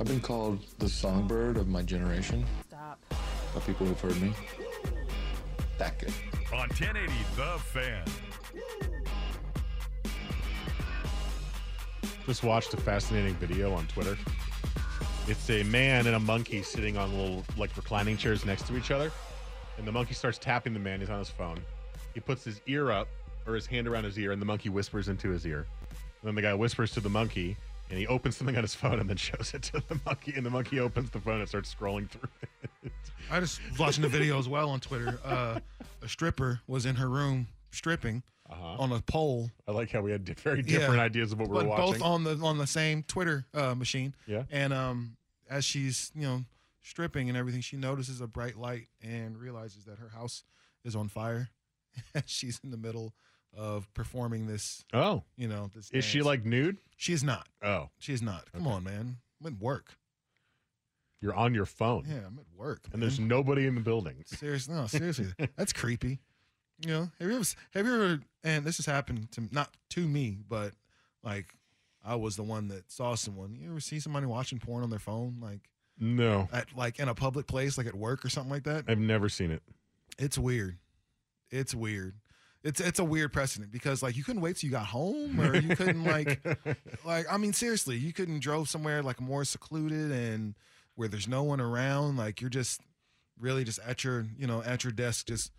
I've been called the songbird of my generation Stop. by people who've heard me. That good. On 1080 The Fan. Just watched a fascinating video on Twitter. It's a man and a monkey sitting on little like reclining chairs next to each other, and the monkey starts tapping the man. He's on his phone. He puts his ear up or his hand around his ear, and the monkey whispers into his ear. And then the guy whispers to the monkey, and he opens something on his phone and then shows it to the monkey. And the monkey opens the phone and starts scrolling through it. I just was watching the video as well on Twitter. Uh, a stripper was in her room stripping Uh-huh. on a pole. I like how we had very different Yeah. ideas of what we were watching. both on the on the same Twitter uh, machine. Yeah. And um, as she's you know stripping and everything, she notices a bright light and realizes that her house is on fire. she's in the middle of performing this. oh, You know, this. is she like nude? She is not. Oh, She is not. Come Okay. on, man. I'm at work. you're on your phone, Yeah, I'm at work. and there's nobody in the building. Seriously, no, seriously, that's creepy. You know, have you ever, have you ever, and this has happened to not to me, but like I was the one that saw someone. You ever see somebody watching porn on their phone, like No, at like in a public place, like at work or something like that? I've never seen it. It's weird. It's weird. It's it's a weird precedent because like you couldn't wait till you got home, or you couldn't like like I mean seriously, you couldn't drove somewhere like more secluded and where there's no one around. Like you're just really just at your you know at your desk just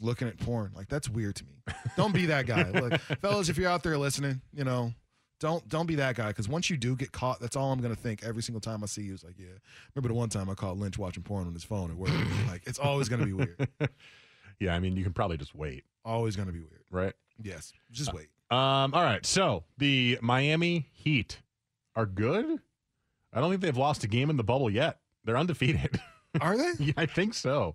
looking at porn. Like that's weird to me. Don't be that guy. Look, fellas, if you're out there listening, you know. Don't don't be that guy because once you do get caught, that's all I'm gonna think every single time I see you. Is like, yeah, remember the one time I caught Lynch watching porn on his phone at work? like, it's always gonna be weird. yeah, I mean, you can probably just wait, Always gonna be weird. right? Yes, just wait. Um, all right. So the Miami Heat are good. I don't think they've lost a game in the bubble yet. They're undefeated. Are they? yeah, I think so.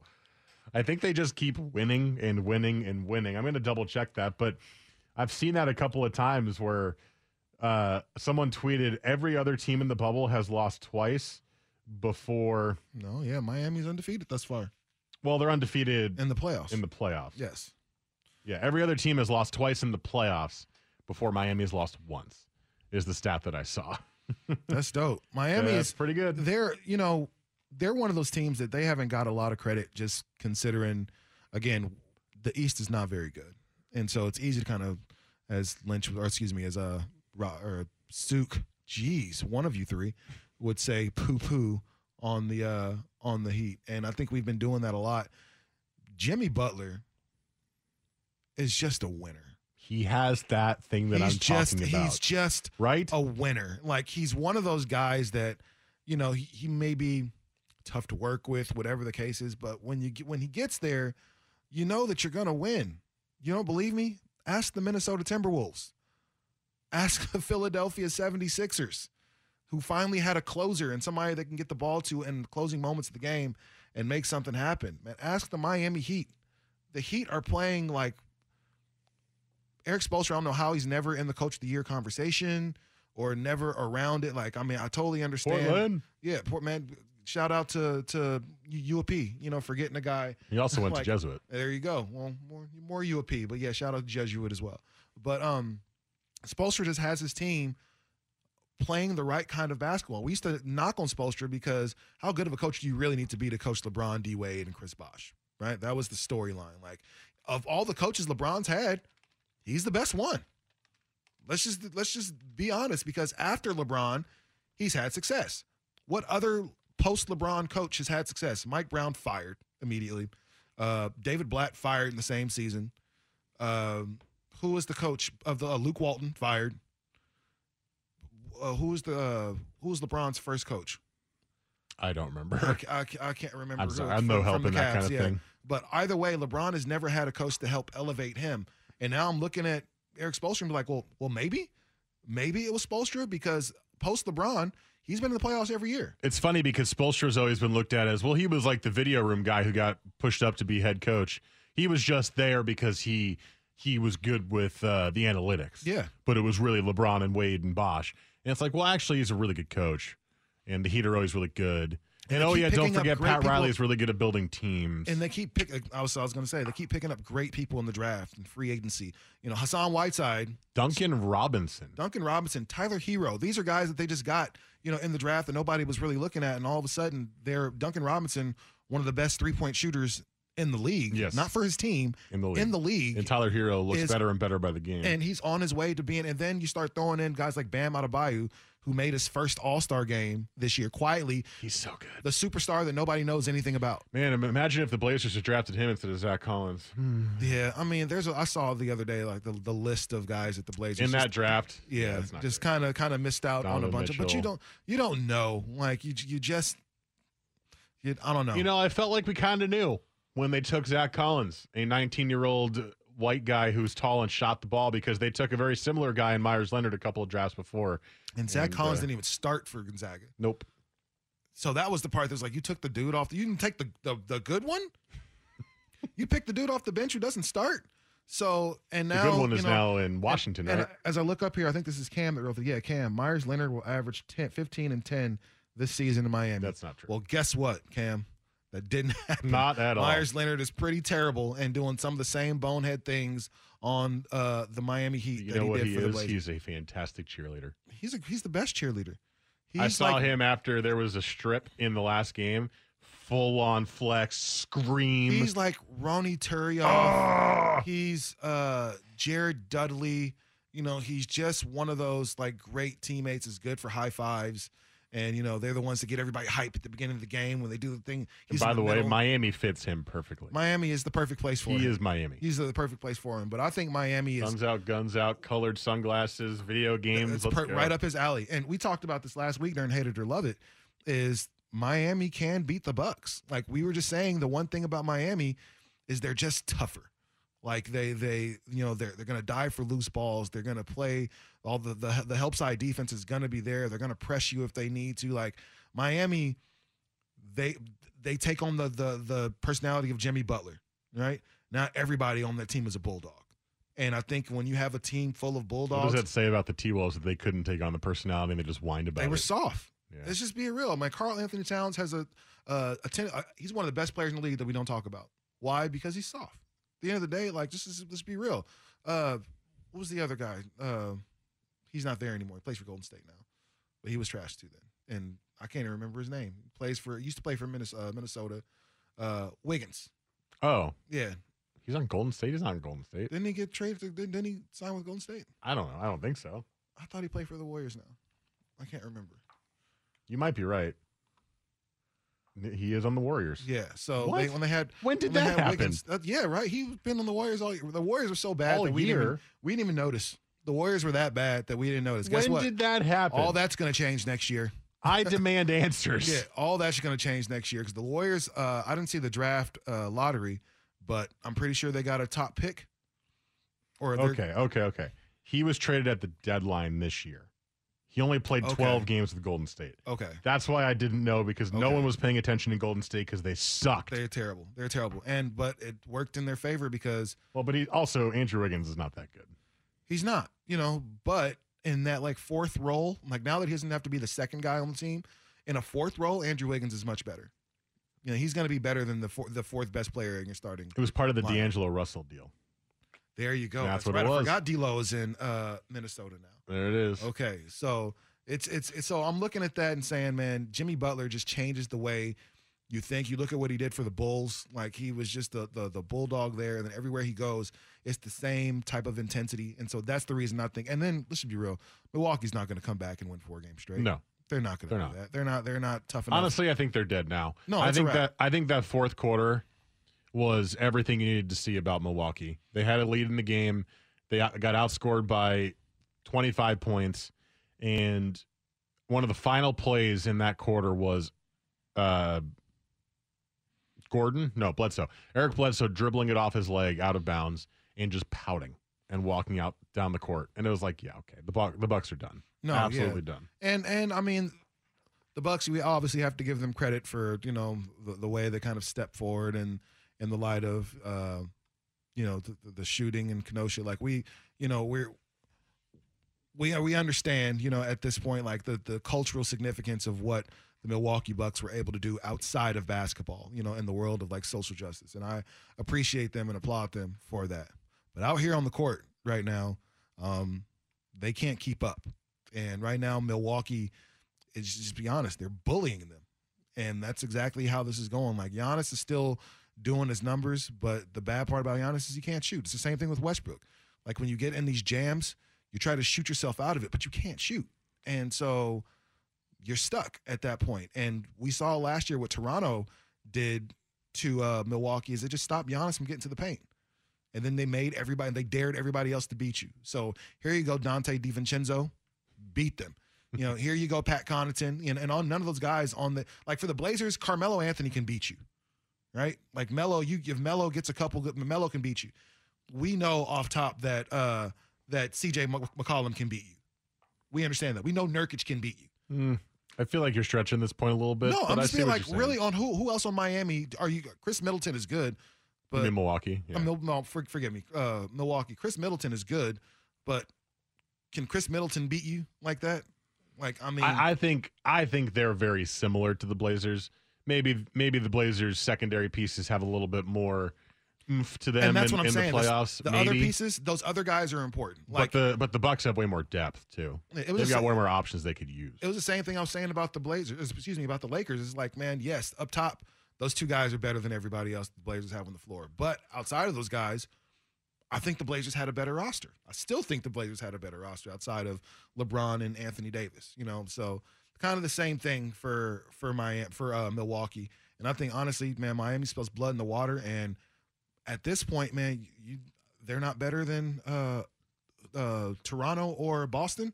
I think they just keep winning and winning and winning. I'm going to double check that, but I've seen that a couple of times where uh, someone tweeted every other team in the bubble has lost twice before. No, yeah, Miami's undefeated thus far Well, they're undefeated in the playoffs. in the playoffs. yes, Yeah, every other team has lost twice in the playoffs before Miami has lost once. Is the stat that I saw. that's dope. Miami That's is pretty good. they're you know they're one of those teams that they haven't got a lot of credit just considering again the East is not very good, and so it's easy to kind of as Lynch or excuse me as a or Suk, geez, one of you three would say poo poo on the uh on the Heat, and I think we've been doing that a lot. Jimmy Butler is just a winner. He has that thing that he's I'm just talking about. he's just right? a winner. Like he's one of those guys that you know, he, he may be tough to work with, whatever the case is. But when you get, when he gets there, you know that you're gonna win. You don't believe me? Ask the Minnesota Timberwolves. Ask the Philadelphia 76ers, who finally had a closer and somebody that can get the ball to in the closing moments of the game and make something happen. Man, ask the Miami Heat. The Heat are playing like Erik Spoelstra. I don't know how he's never in the Coach of the Year conversation or never around it. Like, I mean, I totally understand. Portland. Yeah, Port man. Shout out to to UAP, you know, for getting a guy. He also went like- to Jesuit. There you go. Well, more more UAP, but yeah, shout out to Jesuit as well. But um, Spoelstra just has his team playing the right kind of basketball. We used to knock on Spoelstra because how good of a coach do you really need to be to coach LeBron, D Wade, and Chris Bosh? Right, that was the storyline. Like of all the coaches LeBron's had, he's the best one. Let's just let's just be honest because after LeBron, he's had success. What other post LeBron coach has had success? Mike Brown fired immediately. Uh, David Blatt fired in the same season. Um, who was the coach of the uh, Luke Walton fired? Uh, who was the uh, who was LeBron's first coach? I don't remember. ca- I, I can't remember. I'm sorry, I'm no from- help the in that kind of yeah. thing. But either way, LeBron has never had a coach to help elevate him. And now I'm looking at Erik Spoelstra and be like, well, well, maybe, maybe it was Spoelstra because post LeBron, he's been in the playoffs every year. It's funny because Spoelstra's always been looked at as well. He was like the video room guy who got pushed up to be head coach. He was just there because he he was good with uh, the analytics. Yeah. but it was really LeBron and Wade and Bosh. And it's like, well, actually, he's a really good coach, and the Heat are always really good. And, they oh yeah, don't forget Pat Riley is really good at building teams. And they keep picking. I was, I was going to say they keep picking up great people in the draft and free agency. You know, Hassan Whiteside, Duncan Robinson. Duncan Robinson, Tyler Herro. These are guys that they just got, you know, in the draft that nobody was really looking at, and all of a sudden, they're Duncan Robinson, one of the best three point shooters in the league. Yes. not for his team, in the league. in the league. and Tyler Herro looks is- better and better by the game. and he's on his way to being. And then you start throwing in guys like Bam Adebayo, who made his first All Star game this year quietly. he's so good. The superstar that nobody knows anything about. Man, imagine if the Blazers had drafted him instead of Zach Collins. Hmm. Yeah, I mean, there's. A, I saw the other day like the, the list of guys at the Blazers In just- that draft, Yeah, not just kind of kind of missed out on a Donovan bunch of. But you don't you don't know like you you just. You, I don't know. You know, I felt like we kind of knew when they took Zach Collins, a 19 year old white guy who's tall and shot the ball, because they took a very similar guy in Meyers Leonard a couple of drafts before. and Zach and, Collins uh, didn't even start for Gonzaga. Nope. So that was the part that was like you took the dude off. You didn't take the the, the good one. you picked the dude off the bench who doesn't start. So and now The good one you is know, now in Washington, and right? as I look up here, I think this is Cam that wrote the yeah Cam Meyers Leonard will average 10, 15 and ten this season in Miami. That's not true. Well, guess what, Cam? That didn't happen. Not at all. Meyers Leonard is pretty terrible and doing some of the same bonehead things on uh, the Miami Heat you know he what he is? He's a fantastic cheerleader. He's a, he's the best cheerleader. He's I saw like, him after there was a strip in the last game, full on flex, scream. He's like Ronnie Turiaf. Ah! He's uh, Jared Dudley. You know, he's just one of those like great teammates. Is good for high fives, and you know they're the ones that get everybody hype at the beginning of the game when they do the thing. And by in the, way. Miami fits him perfectly. Miami is the perfect place for him. he is Miami. He's the perfect place for him. But I think Miami is Guns out, guns out, colored sunglasses, video games. it's per- right up his alley. And we talked about this last week during Hate It or Love It. Is Miami can beat the Bucks? Like we were just saying, the one thing about Miami is they're just tougher. Like they they you know they're they're gonna die for loose balls. They're gonna play all the the the help side defense is gonna be there. They're gonna press you if they need to. Like Miami, they they take on the the the personality of Jimmy Butler. Right? Not everybody on that team is a bulldog. And I think when you have a team full of bulldogs, What does that say about the T Wolves that they couldn't take on the personality and they just whined about they were it? soft. Yeah. Let's just be real. My Carl Anthony Towns has a uh, a ten, uh, he's one of the best players in the league that we don't talk about. Why? Because he's soft. At the end of the day, like just let's be real. Uh, what was the other guy? Uh, he's not there anymore. He plays for Golden State now, but he was trash too then. And I can't even remember his name. He plays for he used to play for Minnesota. Uh, Minnesota. Uh, Wiggins. Oh, Yeah. he's on Golden State. He's not on Golden State. Didn't he get traded? To, didn't he sign with Golden State? I don't know. I don't think so. I thought he played for the Warriors now. I can't remember. You might be right. He is on the Warriors. Yeah. So they, when they had When did when that happen? Wiggins- uh, yeah, right. He's been on the Warriors all. year. The Warriors were so bad All that we didn't, even, year? we didn't even notice. The Warriors were that bad that we didn't notice. Guess when what? did that happen? all that's going to change next year. I demand answers. Yeah, all that's going to change next year because the Warriors. Uh, I didn't see the draft uh, lottery, but I'm pretty sure they got a top pick. Or Okay, okay, okay. He was traded at the deadline this year. He only played Okay. 12 games with Golden State. Okay, That's why I didn't know because no one was paying attention in Golden State because they sucked. they're terrible. They're terrible, and but it worked in their favor because well, but he also Andrew Wiggins is not that good. He's not, you know. But in that like fourth role, like now that he doesn't have to be the second guy on the team, in a fourth role, Andrew Wiggins is much better. You know, he's going to be better than the four, the fourth best player in your starting. It was part of the Lineup. D'Angelo Russell deal. There you go. That's That's, what right. it I forgot D'Lo is in uh, Minnesota now. There it is. Okay, so it's, it's it's so I'm looking at that and saying, man, Jimmy Butler just changes the way you think. You look at what he did for the Bulls, like he was just the the, the bulldog there, and then everywhere he goes, it's the same type of intensity, and so that's the reason I think. And then let's be real, Milwaukee's not going to come back and win four games straight. No. they're not going to They're do not. that. They're not. They're not tough enough. Honestly, I think they're dead now. No, I think that I think that fourth quarter was everything you needed to see about Milwaukee. They had a lead in the game. They got outscored by 25 points, and one of the final plays in that quarter was uh, Gordon, no Bledsoe, Eric Bledsoe dribbling it off his leg out of bounds and just pouting and walking out down the court, and it was like, yeah, okay, the Buck, the Bucks are done, No, absolutely yeah. done. And and I mean, the Bucks. We obviously have to give them credit for you know the, the way they kind of step forward and in the light of uh, you know the, the shooting in Kenosha. Like we, you know, we're we we understand you know at this point like the the cultural significance of what the Milwaukee Bucks were able to do outside of basketball. You know, in the world of like social justice, and I appreciate them and applaud them for that. But out here on the court right now, um, they can't keep up. And right now, Milwaukee is just be honest, they're bullying them. And that's exactly how this is going. Like Giannis is still doing his numbers, but the bad part about Giannis is he can't shoot. It's the same thing with Westbrook. Like when you get in these jams, you try to shoot yourself out of it, but you can't shoot. And so you're stuck at that point. And we saw last year what Toronto did to uh, Milwaukee is it just stopped Giannis from getting to the paint. And then they made everybody, they dared everybody else to beat you. So here you go, Donte DiVincenzo, beat them. You know, here you go, Pat Connaughton, and, and all, none of those guys on the like for the Blazers, Carmelo Anthony can beat you, right? Like Melo, you if Melo gets a couple, good Melo can beat you. We know off top that uh that CJ Mc- McCollum can beat you. We understand that. We know Nurkic can beat you. Mm, I feel like you're stretching this point a little bit. no, but I'm just being like really on who who else on Miami are you? Khris Middleton is good, but mean Milwaukee. Yeah. uh, Mil- no, for, forgive me, uh, Milwaukee. Khris Middleton is good, but can Khris Middleton beat you like that? Like I mean, I, I think I think they're very similar to the Blazers. Maybe maybe the Blazers' secondary pieces have a little bit more oomph to them and that's in, what I'm in saying. the playoffs. the maybe. other pieces, those other guys are important. Like but the but the Bucks have way more depth too. It was They've got sa- way more options they could use. it was the same thing I was saying about the Blazers. Excuse me, about the Lakers. It's like, man, yes, up top, those two guys are better than everybody else the Blazers have on the floor. But outside of those guys, I think the Blazers had a better roster. I still think the Blazers had a better roster outside of LeBron and Anthony Davis. You know, so kind of the same thing for for my for uh, Milwaukee. And I think honestly, man, Miami spells blood in the water. And at this point, man, you they're not better than uh, uh, Toronto or Boston.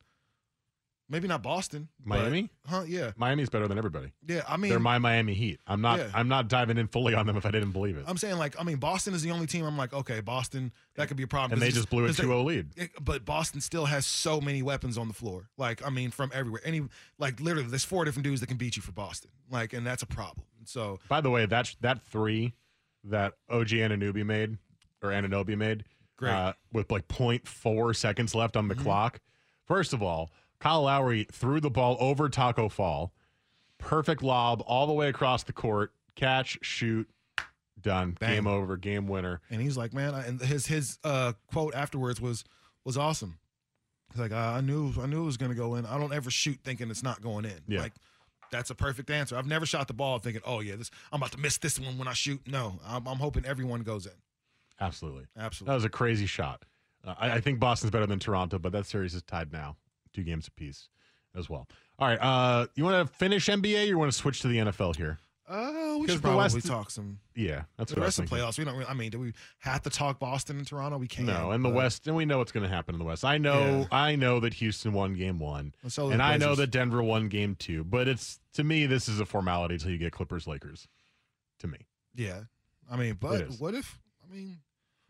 Maybe not Boston. but- Miami? huh? Yeah, Miami's better than everybody. yeah. I mean, they're my Miami Heat. I'm not Yeah. I'm not diving in fully on them if I didn't believe it. I'm saying like, I mean, Boston is the only team. I'm like, okay, Boston, that could be a problem. and they just blew a 'cause they- 2-0 lead. it- but Boston still has so many weapons on the floor. Like, I mean, from everywhere. Any, like, literally, there's four different dudes that can beat you for Boston. Like, and that's a problem. So, By the way, that that three that OG Anunoby made or Anunoby made Great. uh, with like 0.4 seconds left on the Mhm. clock. First of all, Kyle Lowry threw the ball over Tacko Fall. Perfect lob all the way across the court. Catch, shoot, done. Bang. Game over, game winner. and he's like, man, I- and his his uh, quote afterwards was was awesome. He's like, I I knew I knew it was going to go in. I don't ever shoot thinking it's not going in. Yeah. Like, that's a perfect answer. I've never shot the ball thinking, oh yeah, this I'm about to miss this one when I shoot. No, I'm, I'm hoping everyone goes in. Absolutely. Absolutely. That was a crazy shot. Uh, I, I think Boston's better than Toronto, but that series is tied now, two games apiece as well. All right. Uh, you want to finish NBA or you want to switch to the NFL here? Uh, Well, we should probably West- talk some. Yeah, that's The what I was rest of the playoffs, we don't. Really, I mean, do we have to talk Boston and Toronto? We can't. No, in the but- West, and we know what's going to happen in the West. I know, Yeah. I know that Houston won Game One, And so and I know that Denver won Game Two. But it's to me, this is a formality until you get Clippers Lakers. To me, Yeah, I mean, but what if? I mean,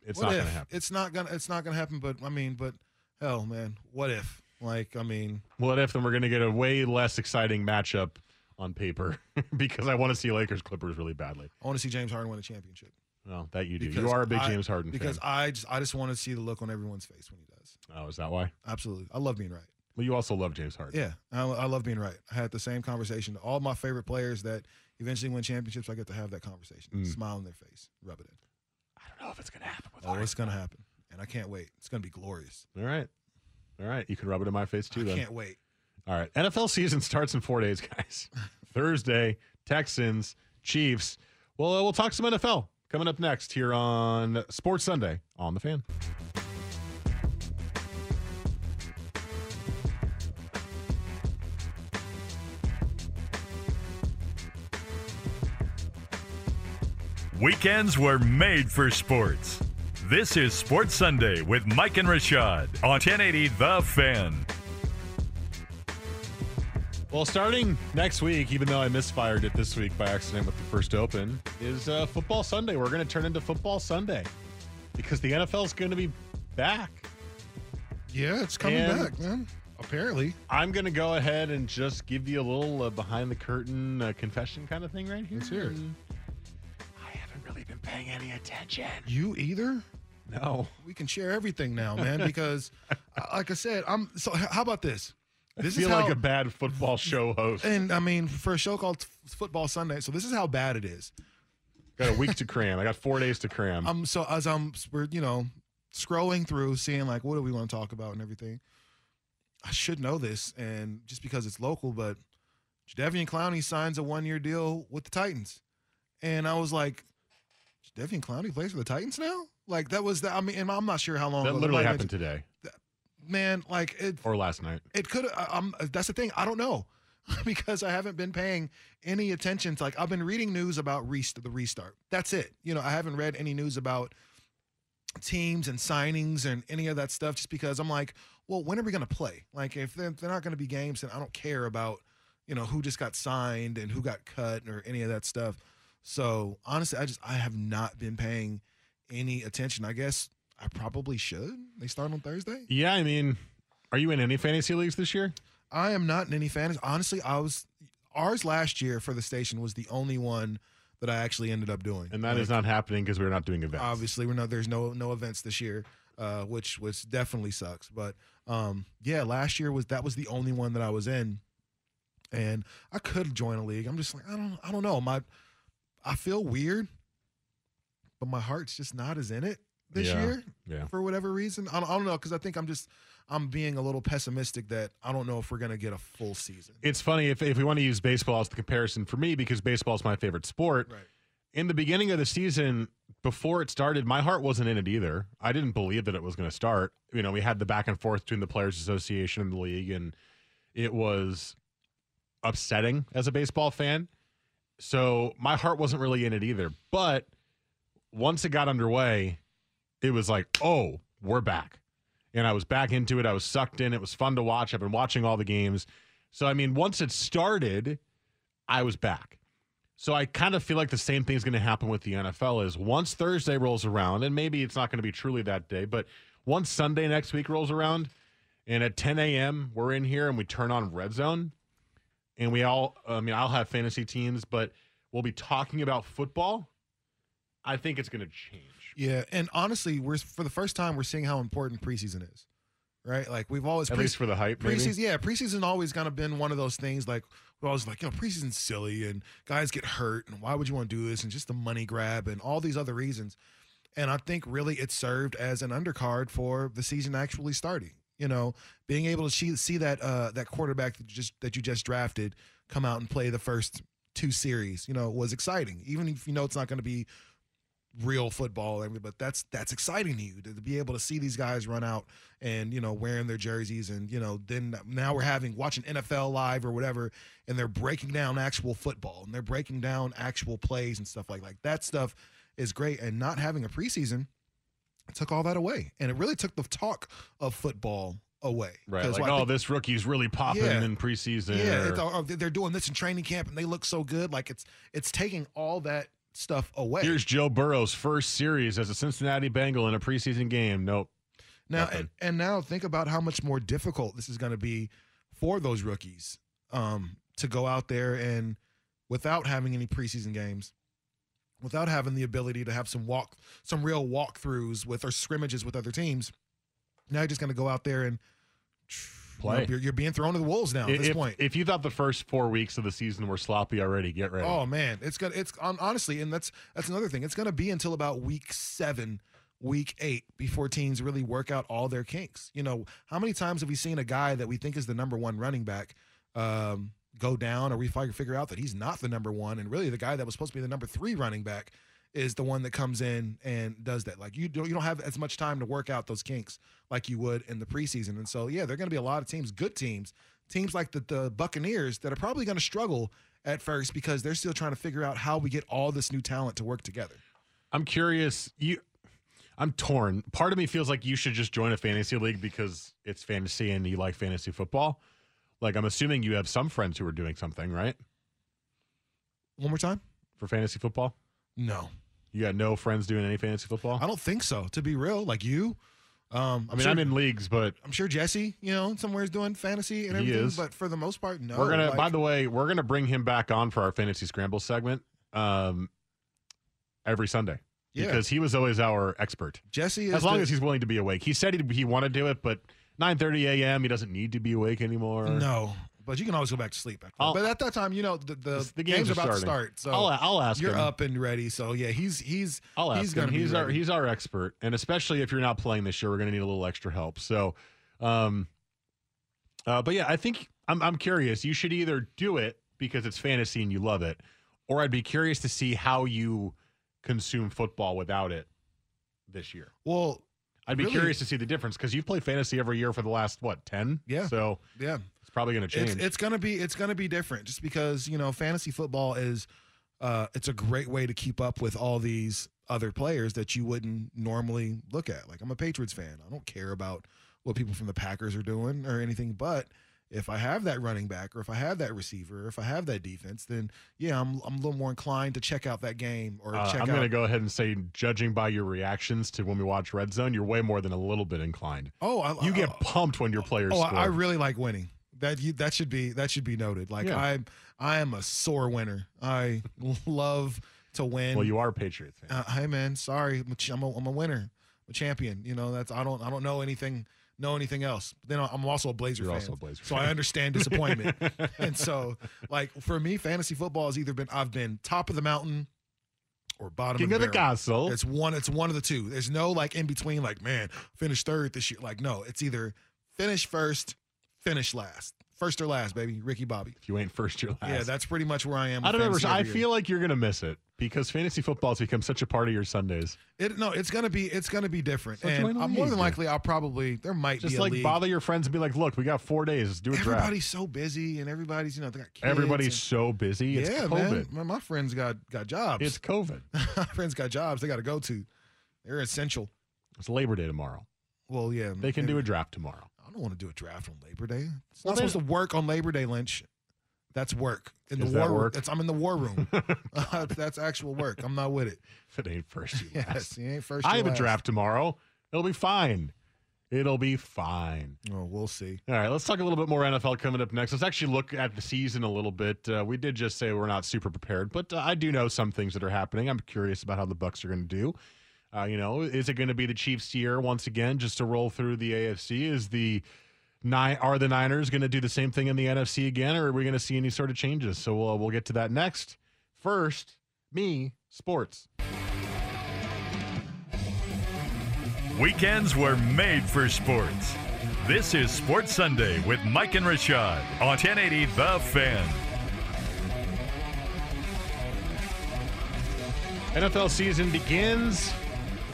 it's not going to happen. It's not gonna. It's not gonna happen. But I mean, but hell, man, what if? Like, I mean, What if? Then we're going to get a way less exciting matchup on paper because I want to see Lakers Clippers really badly. I want to see James Harden win a championship. Well, that you do. Because you are a big I- James Harden because fan. I just I just want to see the look on everyone's face when he does. Oh, is that why? Absolutely, I love being right. Well, you also love James Harden. Yeah, I, I love being right. I had the same conversation. All my favorite players that eventually win championships, I get to have that conversation. Mm. Smile in their face, rub it in. I don't know if it's going to happen with Oh, Harden. it's gonna happen, and I can't wait. It's gonna be glorious. All right. All right. You can rub it in my face too, then. I then. can't wait. All right. NFL season starts in four days, guys. Thursday, Texans, Chiefs. Well, uh, we'll talk some NFL coming up next here on Sports Sunday on the fan. Weekends were made for sports. This is Sports Sunday with Mike and Rashad on 1080 The Fan. Well, starting next week, even though I misfired it this week by accident with the first open, is uh, Football Sunday. We're going to turn into Football Sunday because the NFL is going to be back. Yeah, it's coming And- back, man. Apparently, I'm going to go ahead and just give you a little uh, behind the curtain uh, confession kind of thing right here. Let's hear it. I haven't really been paying any attention. you either. No. We can share everything now, man. Because, uh, like I said, I'm. So, how about this? This I feel is how, like a bad football show host. and I mean, for a show called Football Sunday, so this is how bad it is. got a week to cram. I got four days to cram. I'm so as I'm we're you know scrolling through, seeing like what do we want to talk about and everything. I should know this, and just because it's local, but Jadeveon Clowney signs a one year deal with the Titans, and I was like, Jadeveon Clowney plays for the Titans now. Like that was the. I mean, and I'm not sure how long that literally happened today Man, like it. or last night. It could. I'm. Uh, um, that's the thing. I don't know because I haven't been paying any attention to like I've been reading news about rest- the restart. That's it. You know, I haven't read any news about teams and signings and any of that stuff just because I'm like, well, when are we going to play? Like if they're, they're not going to be games, then I don't care about you know who just got signed and who got cut or any of that stuff. So honestly, I just I have not been paying any attention. I guess I probably should. They start on Thursday. Yeah, I mean, are you in any fantasy leagues this year? I am not in any fantasy. Honestly, I was ours last year for the station was the only one that I actually ended up doing. And that is Like, not happening because we're not doing events. obviously we're not there's no no events this year, uh, which which definitely sucks. But um, yeah, last year was that was the only one that I was in, and I could join a league. I'm just like I don't I don't know my I feel weird, but my heart's just not as in it this Yeah, year yeah. for whatever reason. I don't, I don't know because I think I'm just I'm being a little pessimistic that I don't know if we're gonna get a full season. It's funny if, if we want to use baseball as the comparison for me because baseball is my favorite sport. Right. In the beginning of the season, before it started, my heart wasn't in it either. I didn't believe that it was going to start. You know, we had the back and forth between the Players Association and the league, and it was upsetting as a baseball fan. So my heart wasn't really in it either. But once it got underway, it was like, oh, we're back. And I was back into it. I was sucked in. It was fun to watch. I've been watching all the games. So, I mean, once it started, I was back. So I kind of feel like the same thing's going to happen with the NFL is once Thursday rolls around, and maybe it's not going to be truly that day, but once Sunday next week rolls around, and at 10 a.m. we're in here and we turn on Red Zone, and we all, I mean, I'll have fantasy teams, but we'll be talking about football. I think it's going to change. Yeah, and honestly, we're for the first time we're seeing how important preseason is, right? Like we've always At pre- least for the hype, maybe. preseason. Yeah, preseason always kind of been one of those things. Like we always like, you know, preseason's silly and guys get hurt, and why would you want to do this? And just the money grab and all these other reasons. And I think really it served as an undercard for the season actually starting. You know, being able to see, see that uh, that quarterback that you just that you just drafted come out and play the first two series, you know, was exciting. Even if you know it's not going to be real football and but that's that's exciting to you to, to be able to see these guys run out and you know wearing their jerseys and you know then now we're having watching NFL live or whatever and they're breaking down actual football and they're breaking down actual plays and stuff like like that stuff is great and not having a preseason took all that away and it really took the talk of football away Right. Like, oh, think- this rookie's really popping Yeah. in preseason. yeah, or- it's, oh, they're doing this in training camp and they look so good. Like it's it's taking all that stuff away. Here's Joe Burrow's first series as a Cincinnati Bengal in a preseason game. Nope. now nothing. and, and now think about how much more difficult this is going to be for those rookies um, to go out there and without having any preseason games, without having the ability to have some walk some real walkthroughs with or scrimmages with other teams. Now you're just going to go out there and you Play. you're, you're being thrown to the wolves now at this point. if you thought the first four weeks of the season were sloppy already, get ready. Oh man, it's gonna it's on honestly, and that's that's another thing. It's gonna be until about week seven, week eight before teams really work out all their kinks. You know, how many times have we seen a guy that we think is the number one running back um, go down, or we figure out that he's not the number one, and really the guy that was supposed to be the number three running back is the one that comes in and does that. Like you don't you don't have as much time to work out those kinks like you would in the preseason. And so yeah, there are going to be a lot of teams, good teams, teams like the the Buccaneers that are probably going to struggle at first because they're still trying to figure out how we get all this new talent to work together. I'm curious. You, I'm torn. Part of me feels like you should just join a fantasy league because it's fantasy and you like fantasy football. Like I'm assuming you have some friends who are doing something, right? One more time? For fantasy football? No. You got no friends doing any fantasy football? I don't think so. To be real, like you, um, I mean, sure, I'm in leagues, but I'm sure Jesse, you know, somewhere is doing fantasy and He everything. is. But for the most part, no. we're gonna. like- by the way, we're gonna bring him back on for our fantasy scramble segment um, every Sunday Yeah. because he was always our expert. Jesse is As long the- as he's willing to be awake. He said he he wanted to do it, but 9:30 a.m. He doesn't need to be awake anymore. No, but you can always go back to sleep. After. I'll- but at that time, you know, the the, The game's, games are about to start. So I'll- I'll ask You're him. up and ready. So yeah, he's he's I'll ask he's gonna be He's our he's our expert, and especially if you're not playing this year, we're going to need a little extra help. So, um, uh, but yeah, I think I'm I'm curious. You should either do it because it's fantasy and you love it, or I'd be curious to see how you consume football without it this year. well. I'd be Really? curious to see the difference because you've played fantasy every year for the last what ten? Yeah. So Yeah, it's probably going to change. it's it's gonna be it's gonna be different just because you know fantasy football is uh it's a great way to keep up with all these other players that you wouldn't normally look at. Like I'm a Patriots fan. I don't care about what people from the Packers are doing or anything, but if I have that running back or if I have that receiver or if I have that defense, then yeah, I'm I'm a little more inclined to check out that game or Uh, check I'm out. going to go ahead and say, judging by your reactions to when we watch Red Zone, you're way more than a little bit inclined. oh, I, You get I- pumped when your players Oh, score. I I really like winning. That you that should be that should be noted. Like Yeah. I I am a sore winner. I love to win. well, you are a Patriots fan. uh, hey man, sorry, I'm a, I'm a, I'm a winner, I'm a champion. You know that's I don't I don't know anything know anything else. But then I'm also a Blazer You're fan, also a Blazer so fan. I understand disappointment. and so like for me, fantasy football has either been I've been top of the mountain or bottom King of of the, the castle. It's one. It's one of the two. There's no like in between. Like man, finish third this year. Like no, it's either finish first, finish last, first or last, baby. Ricky Bobby. if you ain't first, you're last. Yeah, that's pretty much where I am. I don't ever. I year. feel like you're gonna miss it because fantasy football has become such a part of your Sundays. It, no, it's gonna be it's gonna be different, So and I'm more than likely I'll probably there might Just be a like league. bother your friends and be like, "Look, we got four days. Let's do a draft." Everybody's so busy, and everybody's you know they got kids. Everybody's and- so busy. It's yeah, COVID. man. My, my friends got got jobs. It's COVID. my friends got jobs. They got to go to. They're essential. It's Labor Day tomorrow. Well, yeah, They can do a draft tomorrow. I don't want to do a draft on Labor Day. It's Well, not then- supposed to work on Labor Day, Lynch. That's work in the Is war room. work? I'm in the war room. Uh, that's actual work. I'm not with it. If it ain't first, you Yes, last. you ain't first. I you're have a draft tomorrow. It'll be fine. It'll be fine. Oh, we'll see. All right, let's talk a little bit more NFL coming up next. Let's actually look at the season a little bit. Uh, we did just say we're not super prepared, but uh, I do know some things that are happening. I'm curious about how the Bucks are going to do. Uh, you know, is it going to be the Chiefs' year once again, just to roll through the AFC? Is the nine are the Niners going to do the same thing in the NFC again, or are we going to see any sort of changes? So we'll we'll get to that next. First, me sports. Weekends were made for sports. This is Sports Sunday with Mike and Rashad on 1080 The Fan. NFL season begins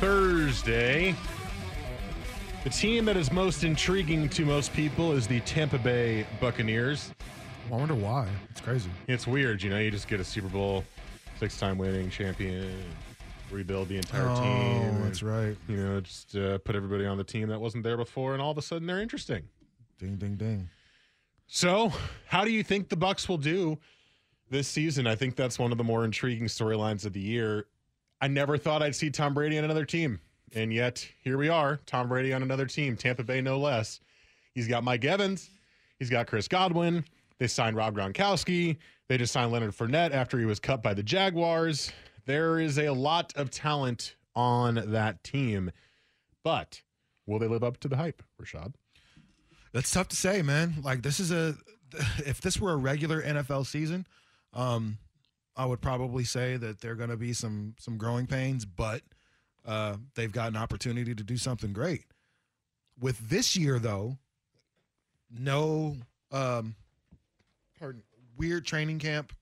Thursday. The team that is most intriguing to most people is the Tampa Bay Buccaneers. I wonder why. It's crazy. It's weird, you know, you just get a Super Bowl six time winning champion, rebuild the entire oh, team. that's and, right. You know, just uh, put everybody on the team that wasn't there before, and all of a sudden they're interesting. Ding, ding, ding. So, how do you think the Bucks will do this season? I think that's one of the more intriguing storylines of the year. I never thought I'd see Tom Brady on another team, and yet here we are, Tom Brady on another team, Tampa Bay no less. He's got Mike Evans, he's got Chris Godwin. They signed Rob Gronkowski. They just signed Leonard Fournette after he was cut by the Jaguars. There is a lot of talent on that team, but will they live up to the hype, Rashad? That's tough to say, man. Like this is a if this were a regular NFL season, um, I would probably say that there are going to be some some growing pains, but uh, they've got an opportunity to do something great. With this year, though, no um, pardon, weird training camp,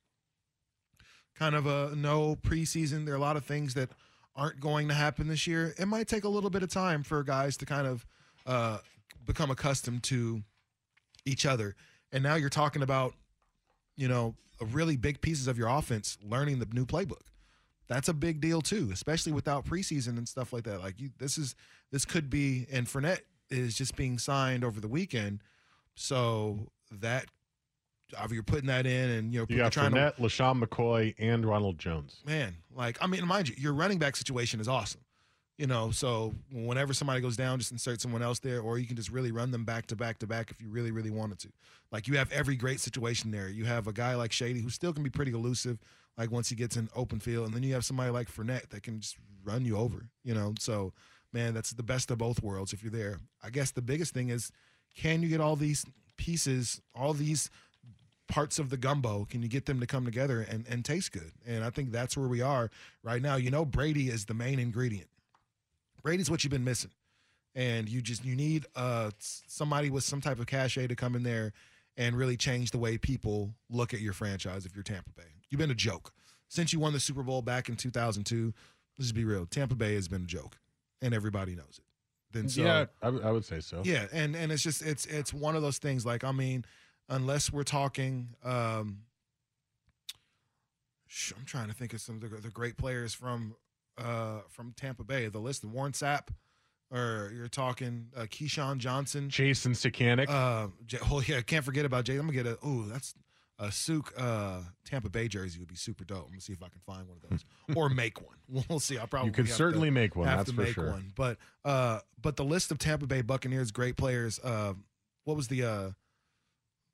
kind of a no preseason. There are a lot of things that aren't going to happen this year. It might take a little bit of time for guys to kind of uh, become accustomed to each other. And now you're talking about, you know, really big pieces of your offense learning the new playbook. That's a big deal too, especially without preseason and stuff like that. Like you, this is this could be, and Fournette is just being signed over the weekend, so that uh, you're putting that in, and you know, you got trying Fournette, to, LeSean McCoy, and Ronald Jones. Man, like I mean, mind you, your running back situation is awesome. You know, so whenever somebody goes down, just insert someone else there, or you can just really run them back to back to back if you really, really wanted to. Like you have every great situation there. You have a guy like Shady who still can be pretty elusive, like once he gets in open field, and then you have somebody like Fournette that can just run you over. You know, so man, that's the best of both worlds if you're there. I guess the biggest thing is, can you get all these pieces, all these parts of the gumbo can you get them to come together and, and taste good and i think that's where we are right now you know brady is the main ingredient brady's what you've been missing. And you just you need uh somebody with some type of cachet to come in there and really change the way people look at your franchise if you're tampa bay. You've been a joke. Since you won the super bowl back in 2002 let's just be real tampa bay has been a joke and everybody knows it. Then so yeah I, w- I would say so. Yeah and and it's just it's it's one of those things like i mean unless we're talking um I'm trying to think of some of the, the great players from uh from Tampa Bay. The list: of Warren Sapp, or you're talking uh, Keyshawn Johnson, Jason Sakanik. Uh, J- oh yeah, can't forget about Jay. I'm gonna get a oh that's a Souk uh, Tampa Bay jersey would be super dope. I'm gonna see if I can find one of those or make one. We'll see. I'll probably you could certainly to, make one. Have That's to for make sure. one. But uh, but the list of Tampa Bay Buccaneers great players. Uh, what was the uh,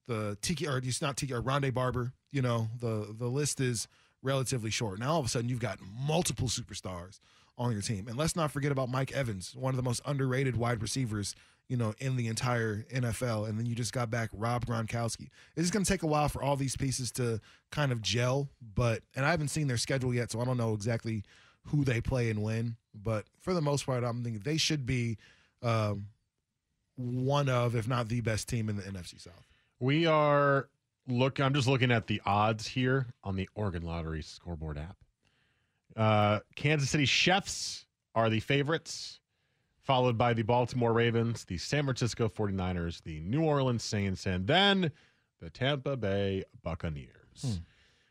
the Tiki or it's not Tiki or Rondé Barber? You know the the list is relatively short. Now all of a sudden you've got multiple superstars on your team, and let's not forget about Mike Evans, one of the most underrated wide receivers you know, in the entire NFL. And then you just got back Rob Gronkowski. It's going to take a while for all these pieces to kind of gel. But, and I haven't seen their schedule yet, so I don't know exactly who they play and when. But for the most part, I'm thinking they should be um, one of, if not the best team in the NFC South. We are look. I'm just looking at the odds here on the Oregon Lottery scoreboard app. Uh, Kansas City Chiefs are the favorites followed by the Baltimore Ravens, the San Francisco 49ers, the New Orleans Saints, and then the Tampa Bay Buccaneers. Hmm.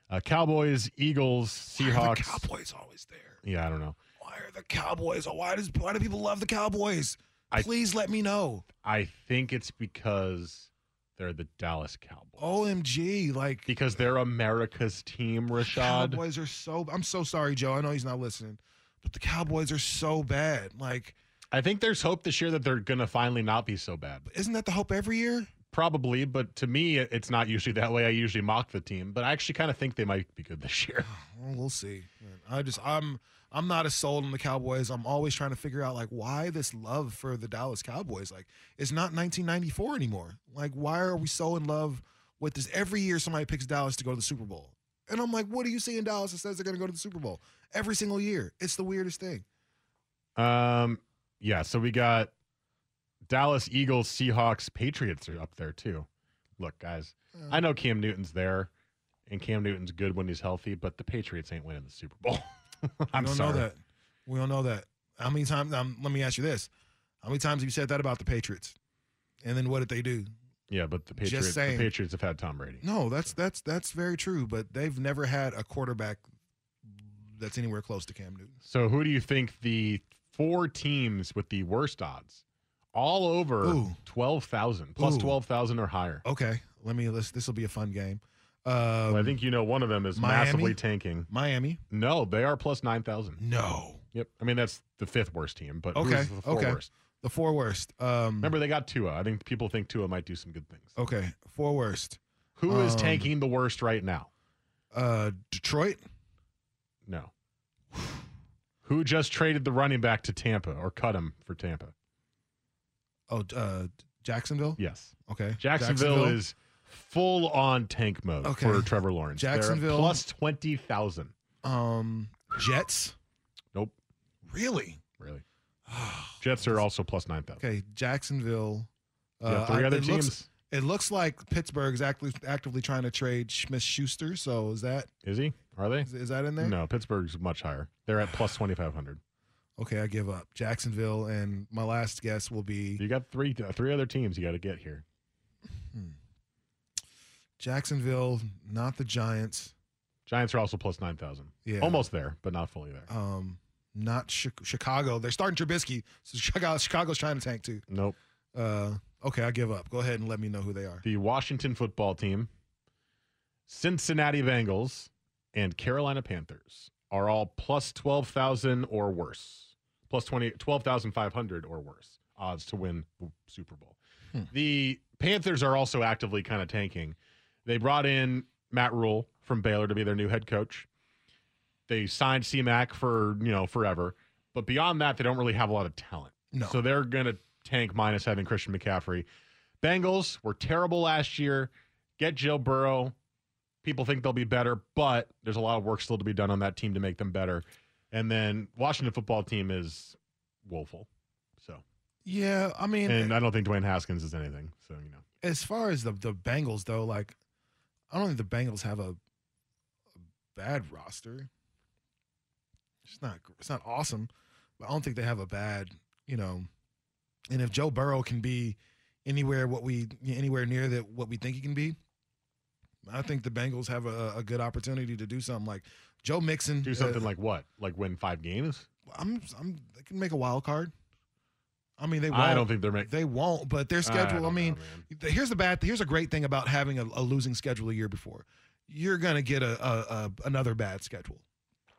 Uh, Cowboys, Eagles, Seahawks. Cowboys always there? Yeah, I don't know. Why are the Cowboys? Why does why do people love the Cowboys? Please I, let me know. I think it's because they're the Dallas Cowboys. OMG, like because they're America's team, Rashad. Cowboys are so I'm so sorry, Joe. I know he's not listening. But the Cowboys are so bad. Like I think there's hope this year that they're going to finally not be so bad. Isn't that the hope every year? Probably, but to me, it's not usually that way. I usually mock the team, but I actually kind of think they might be good this year. Well, we'll see. I just I'm I'm not as sold on the Cowboys. I'm always trying to figure out like why this love for the Dallas Cowboys. Like it's not 1994 anymore. Like why are we so in love with this? Every year somebody picks Dallas to go to the Super Bowl, and I'm like, what do you see in Dallas that says they're going to go to the Super Bowl every single year? It's the weirdest thing. Um, yeah, so we got Dallas Eagles, Seahawks, Patriots are up there too. Look, guys, I know Cam Newton's there, and Cam Newton's good when he's healthy, but the Patriots ain't winning the Super Bowl. I'm we don't sorry. know that. We don't know that. How many times? Um, let me ask you this: How many times have you said that about the Patriots? And then what did they do? Yeah, but the Patriots, the. Patriots have had Tom Brady. No, that's that's that's very true. But they've never had a quarterback that's anywhere close to Cam Newton. So who do you think the four teams with the worst odds, all over Ooh. twelve thousand plus twelve thousand or higher? Okay, let me. Let's. This will be a fun game. Um, Well, I think you know one of them is Miami? massively tanking. Miami. No, they are plus nine thousand. No. Yep. I mean that's the fifth worst team, but Okay. the four okay. worst? The four worst. Um, Remember they got Tua. I think people think Tua might do some good things. Okay, four worst. Who is Um, tanking the worst right now? Uh, Detroit. No. Who just traded the running back to Tampa or cut him for Tampa? Oh, uh, Jacksonville. Yes. Okay. Jacksonville, is full on tank mode Okay. for Trevor Lawrence. Jacksonville- plus 20,000. um Jets. Nope. Really? Really. Jets are also plus 9,000. Okay, Jacksonville. Yeah, Uh, three I- other it looks- teams. it looks like Pittsburgh is actively actively trying to trade Smith Schuster. So is that Is he? Are they? is, is that in there? No, Pittsburgh's much higher. They're at plus 2,500. Okay, I give up. Jacksonville, and my last guess will be You got three uh, three other teams you got to get here. Jacksonville, not the Giants. Giants are also plus 9,000. Yeah. Almost there, but not fully there. Um, not Chi- Chicago. They're starting Trubisky, so Chicago, Chicago's trying to tank too. Nope. Uh, okay, I give up. Go ahead and let me know who they are. The Washington football team, Cincinnati Bengals, and Carolina Panthers are all plus 12,000 or worse. Plus 20 12,500 or worse odds to win the Super Bowl. Hmm. The Panthers are also actively kind of tanking. They brought in Matt Rhule from Baylor to be their new head coach. They signed CMAC for, you know, forever. But beyond that, they don't really have a lot of talent. No. So they're going to tank minus having Christian McCaffrey. Bengals were terrible last year. Get Joe Burrow. People think they'll be better, but there's a lot of work still to be done on that team to make them better. And then Washington football team is woeful. So, Yeah, I mean, and I don't think Dwayne Haskins is anything. So, you know, as far as the the Bengals though, like I don't think the Bengals have a, a bad roster. It's not it's not awesome, but I don't think they have a bad, you know. And if Joe Burrow can be anywhere what we anywhere near that what we think he can be, I think the Bengals have a, a good opportunity to do something like Joe Mixon. do something uh, like what? Like win five games? I'm I'm they can make a wild card. I mean they won't. I don't think they're making. They won't, but their schedule. I, don't mean, know, here's the bad. Here's a great thing about having a, a losing schedule a year before. You're gonna get a, a, a another bad schedule,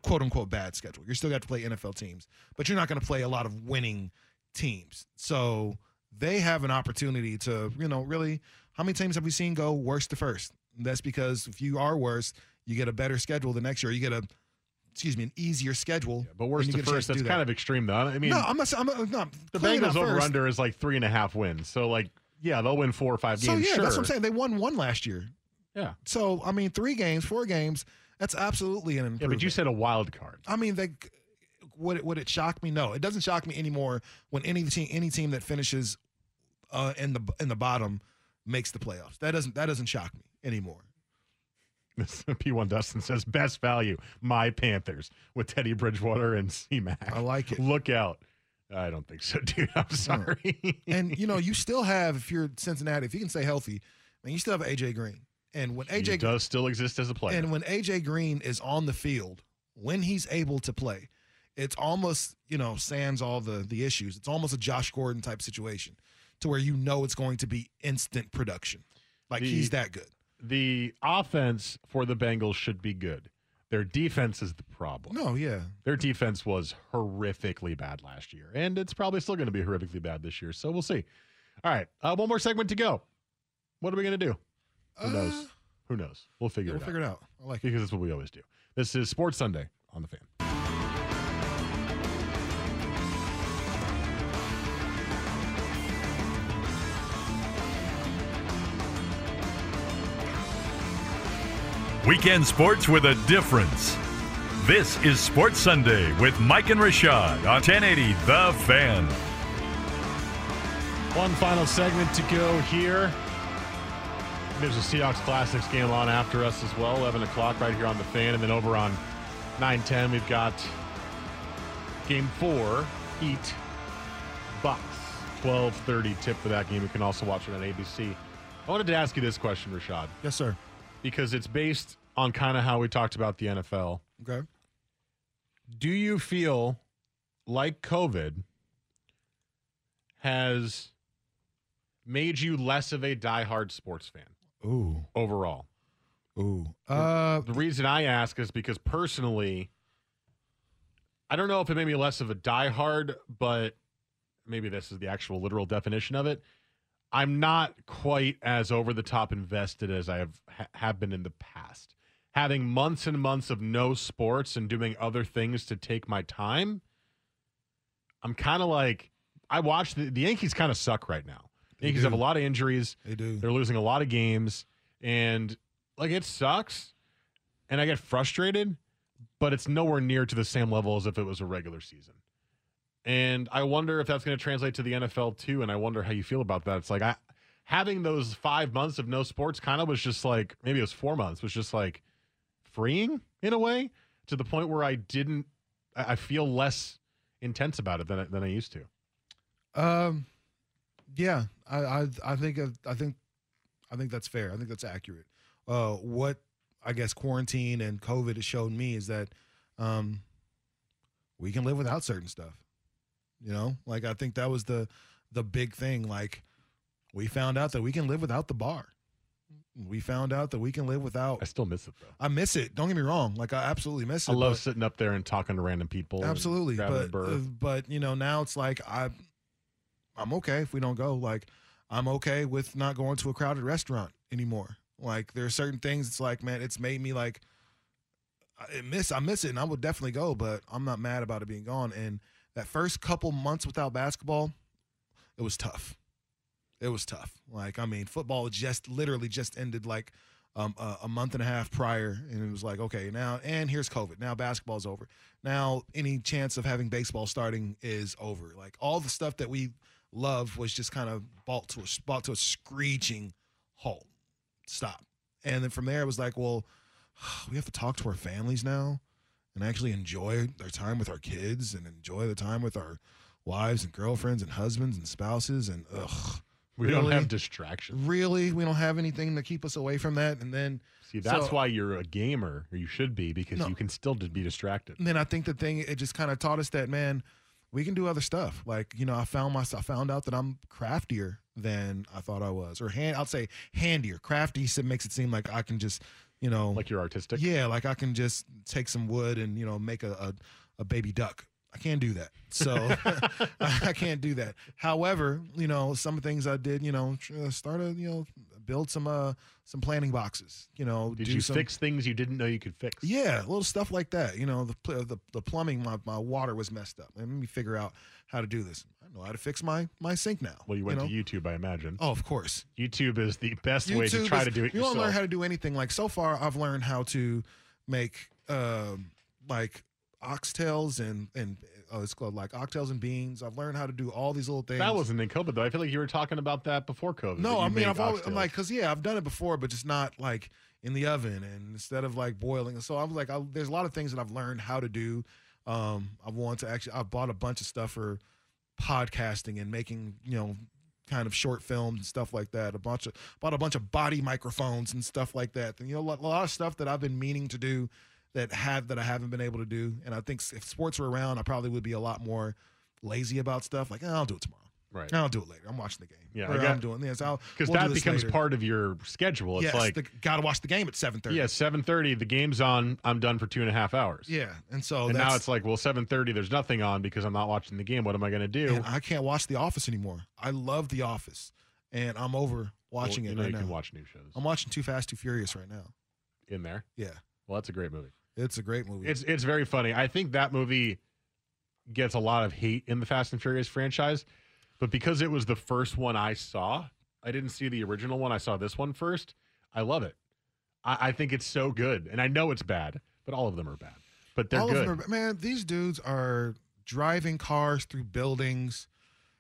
quote unquote bad schedule. You're still got to play NFL teams, but you're not gonna play a lot of winning teams. So they have an opportunity to, you know, really. How many teams have we seen go worst to first? That's because if you are worse, you get a better schedule the next year. You get a, excuse me, an easier schedule. but worst to first, to that's do kind of extreme, though. I mean, no, I'm not. I'm not. Not the Bengals over under is like three and a half wins. So, like, yeah, they'll win four or five games. So yeah, sure. that's what I'm saying. They won one last year. Yeah. So I mean, three games, four games. That's absolutely an improvement. Yeah, but you said a wild card. I mean, they would it would it shock me? No, it doesn't shock me anymore when any team any team that finishes uh, in the in the bottom makes the playoffs. That doesn't that doesn't shock me anymore. This P1 Dustin says best value, my Panthers with Teddy Bridgewater and C-Mac. I like it. Look out. I don't think so, dude. I'm hmm. sorry. And you know, you still have if you're Cincinnati, if you can stay healthy, I mean, you still have AJ Green. And when he AJ does still exist as a player. And when AJ Green is on the field, when he's able to play, it's almost, you know, sans all the the issues. It's almost a Josh Gordon type situation to where you know it's going to be instant production. Like The- he's that good. The offense for the Bengals should be good. Their defense is the problem. No, yeah. Their defense was horrifically bad last year, and it's probably still going to be horrifically bad this year. So we'll see. All right, uh, one more segment to go. What are we going to do? Who knows? Uh, Who knows? We'll figure it out. we'll figure it out. I like it. because that's what we always do. This is Sports Sunday on the Fan. Weekend sports with a difference. This is Sports Sunday with Mike and Rashad on 1080 The Fan. One final segment to go here. There's a Seahawks Classics game on after us as well, 11 o'clock right here on the fan. And then over on 9-10, we've got game four, Heat, Bucks. 12.30 tip for that game. You can also watch it on ABC. I wanted to ask you this question, Rashad, Yes, sir. Because it's based on kind of how we talked about the NFL. Okay. Do you feel like COVID has made you less of a diehard sports fan Ooh. overall? Ooh. Uh, The reason I ask is because personally, I don't know if it made me less of a diehard, but maybe this is the actual literal definition of it. I'm not quite as over the top invested as I have ha- have been in the past. Having months and months of no sports and doing other things to take my time, I'm kind of like I watch the, the Yankees kind of suck right now. They Yankees have a lot of injuries. they do. They're losing a lot of games, and like it sucks, and I get frustrated, but it's nowhere near to the same level as if it was a regular season. And I wonder if that's going to translate to the NFL too. And I wonder how you feel about that. It's like I having those five months of no sports kind of was just like maybe it was four months was just like freeing in a way to the point where I didn't. I feel less intense about it than than I used to. Um, yeah, I, I, I think, I think, I think that's fair. I think that's accurate. Uh, what I guess quarantine and COVID has shown me is that, um, we can live without certain stuff. You know, like I think that was the the big thing. Like we found out that we can live without the bar. We found out that we can live without. I still miss it though. I miss it. Don't get me wrong. Like I absolutely miss it. I love but- sitting up there and talking to random people. absolutely but uh, but you know now it's like i i'm okay if we don't go like i'm okay with not going to a crowded restaurant anymore like there are certain things it's like man it's made me like i miss i miss it and i would definitely go but i'm not mad about it being gone and that first couple months without basketball it was tough. It was tough. Like i mean football just literally just ended like um, a, a month and a half prior and it was like okay now and here's covid. Now basketball's over. Now any chance of having baseball starting is over. Like all the stuff that we love was just kind of brought to a brought to a screeching halt. Stop. And then from there it was like well we have to talk to our families now and actually enjoy their time with our kids and enjoy the time with our wives and girlfriends and husbands and spouses and ugh we don't have distractions. really we don't have anything to keep us away from that and then See, that's So- why you're a gamer, or you should be, because No. you can still be distracted. and then I think the thing it just kind of taught us that man, we can do other stuff. Like you know, I found myself, I found out that I'm craftier than I thought I was, or hand. I'll say handier. Crafty so- makes it seem like I can just, you know, Like you're artistic. yeah, like I can just take some wood and you know make a a, a baby duck. I can't do that. So I can't do that. However, you know, some things I did, you know, tr- start a, you know, build some uh some planning boxes. You know, Did you some, fix things you didn't know you could fix? yeah, little stuff like that. You know, the the, the plumbing, my, my water was messed up. Let me figure out how to do this. I know how to fix my my sink now. Well, you went know? to YouTube, I imagine. Oh, of course. YouTube is the best way to try is- to do it You yourself. don't learn how to do anything. Like so far, I've learned how to make um like oxtails and and oh, it's called like oxtails and beans. I've learned how to do all these little things. that wasn't in COVID though. I feel like you were talking about that before COVID. No, I mean I've always I'm like because yeah I've done it before, but just not like in the oven and instead of like boiling. So I'm like I, there's a lot of things that I've learned how to do. Um, I want to actually I bought a bunch of stuff for podcasting and making you know kind of short films and stuff like that. A bunch of bought a bunch of body microphones and stuff like that. And you know a lot, of stuff that I've been meaning to do that have that I haven't been able to do. And I think if sports were around, I probably would be a lot more lazy about stuff. Like "Eh, I'll do it tomorrow. Right. I'll do it later. I'm watching the game. Yeah, I got- I'm doing this. I'll Because we'll do that this becomes later. part of your schedule. It's yes, like, the, gotta watch the game at seven thirty. yeah, 7.30, the game's on, I'm done for two and a half hours. yeah, and so and that's, now it's like, well, 7.30, there's nothing on because I'm not watching the game. What am I going to do? and I can't watch The Office anymore. I love The Office, and I'm over watching well, it you know right you now. can watch new shows I'm watching Too Fast, Too Furious right now. in there. Yeah, Well, that's a great movie. it's a great movie. It's it's very funny. I think that movie gets a lot of hate in the Fast and Furious franchise, but because it was the first one I saw, I didn't see the original one. I saw this one first. I love it. I, I think it's so good, and I know it's bad, but all of them are bad. But they're All good. of them are, man, these dudes are driving cars through buildings,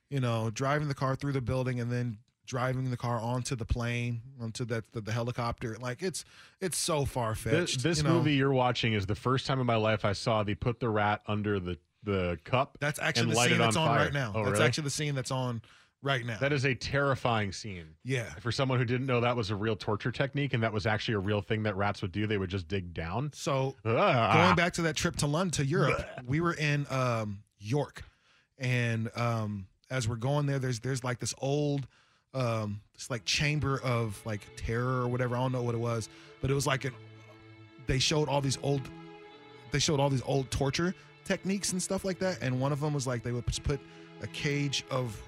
you know, driving the car through the building and then driving the car onto the plane, onto that the, the helicopter. Like it's it's so far fetched. this you know? movie you're watching is the first time in my life I saw they put the rat under the the cup. That's actually the scene that's on fire. right now. Oh, that's really? actually the scene that's on right now. That is a terrifying scene. yeah. For someone who didn't know that was a real torture technique and that was actually a real thing that rats would do, they would just dig down. So Ah. going back to that trip to London to Europe, we were in um, York, and um, as we're going there, there's there's like this old, um, this like chamber of like terror or whatever. I don't know what it was, but it was like an. They showed all these old, they showed all these old torture techniques and stuff like that, and one of them was like they would put a cage of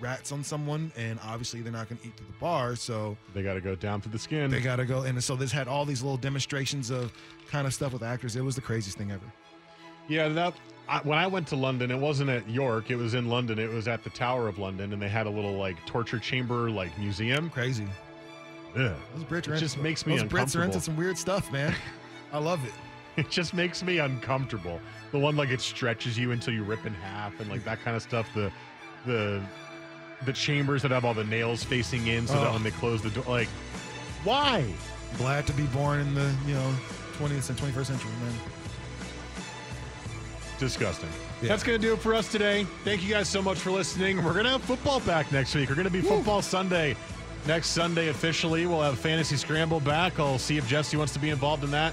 rats on someone, and obviously they're not going to eat through the bar, so They got to go down to the skin. they got to go. And so this had all these little demonstrations of kind of stuff with actors. It was the craziest thing ever. Yeah, that I, when I went to London, it wasn't at York. It was in London. It was at the Tower of London, and they had a little like torture chamber, like museum. Crazy. Ugh. Those Brits are It just makes me those Brits are uncomfortable. into some weird stuff, man. I love it. It just makes me uncomfortable. The one like it stretches you until you rip in half, and like that kind of stuff. The the the chambers that have all the nails facing in, so that Oh. when they oh. close the door, like why? Glad to be born in the you know 20th and 21st century, man. Disgusting. Yeah. That's going to do it for us today. Thank you guys so much for listening. We're going to have football back next week. We're going to be Football Sunday next Sunday officially. We'll have Fantasy Scramble back. I'll see if Jesse wants to be involved in that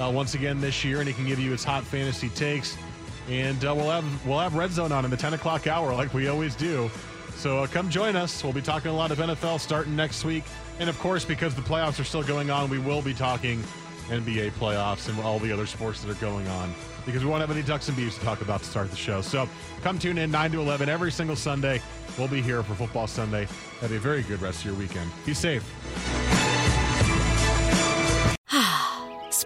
uh, once again this year, and he can give you his hot fantasy takes. And uh, we'll have we'll have Red Zone on in the 10 o'clock hour like we always do. So uh, come join us. We'll be talking a lot of NFL starting next week. And of course, because the playoffs are still going on, we will be talking NBA playoffs and all the other sports that are going on because we won't have any Ducks and Beavs to talk about to start the show. So come tune in 9 to 11 every single Sunday. We'll be here for Football Sunday. Have a very good rest of your weekend. Be safe.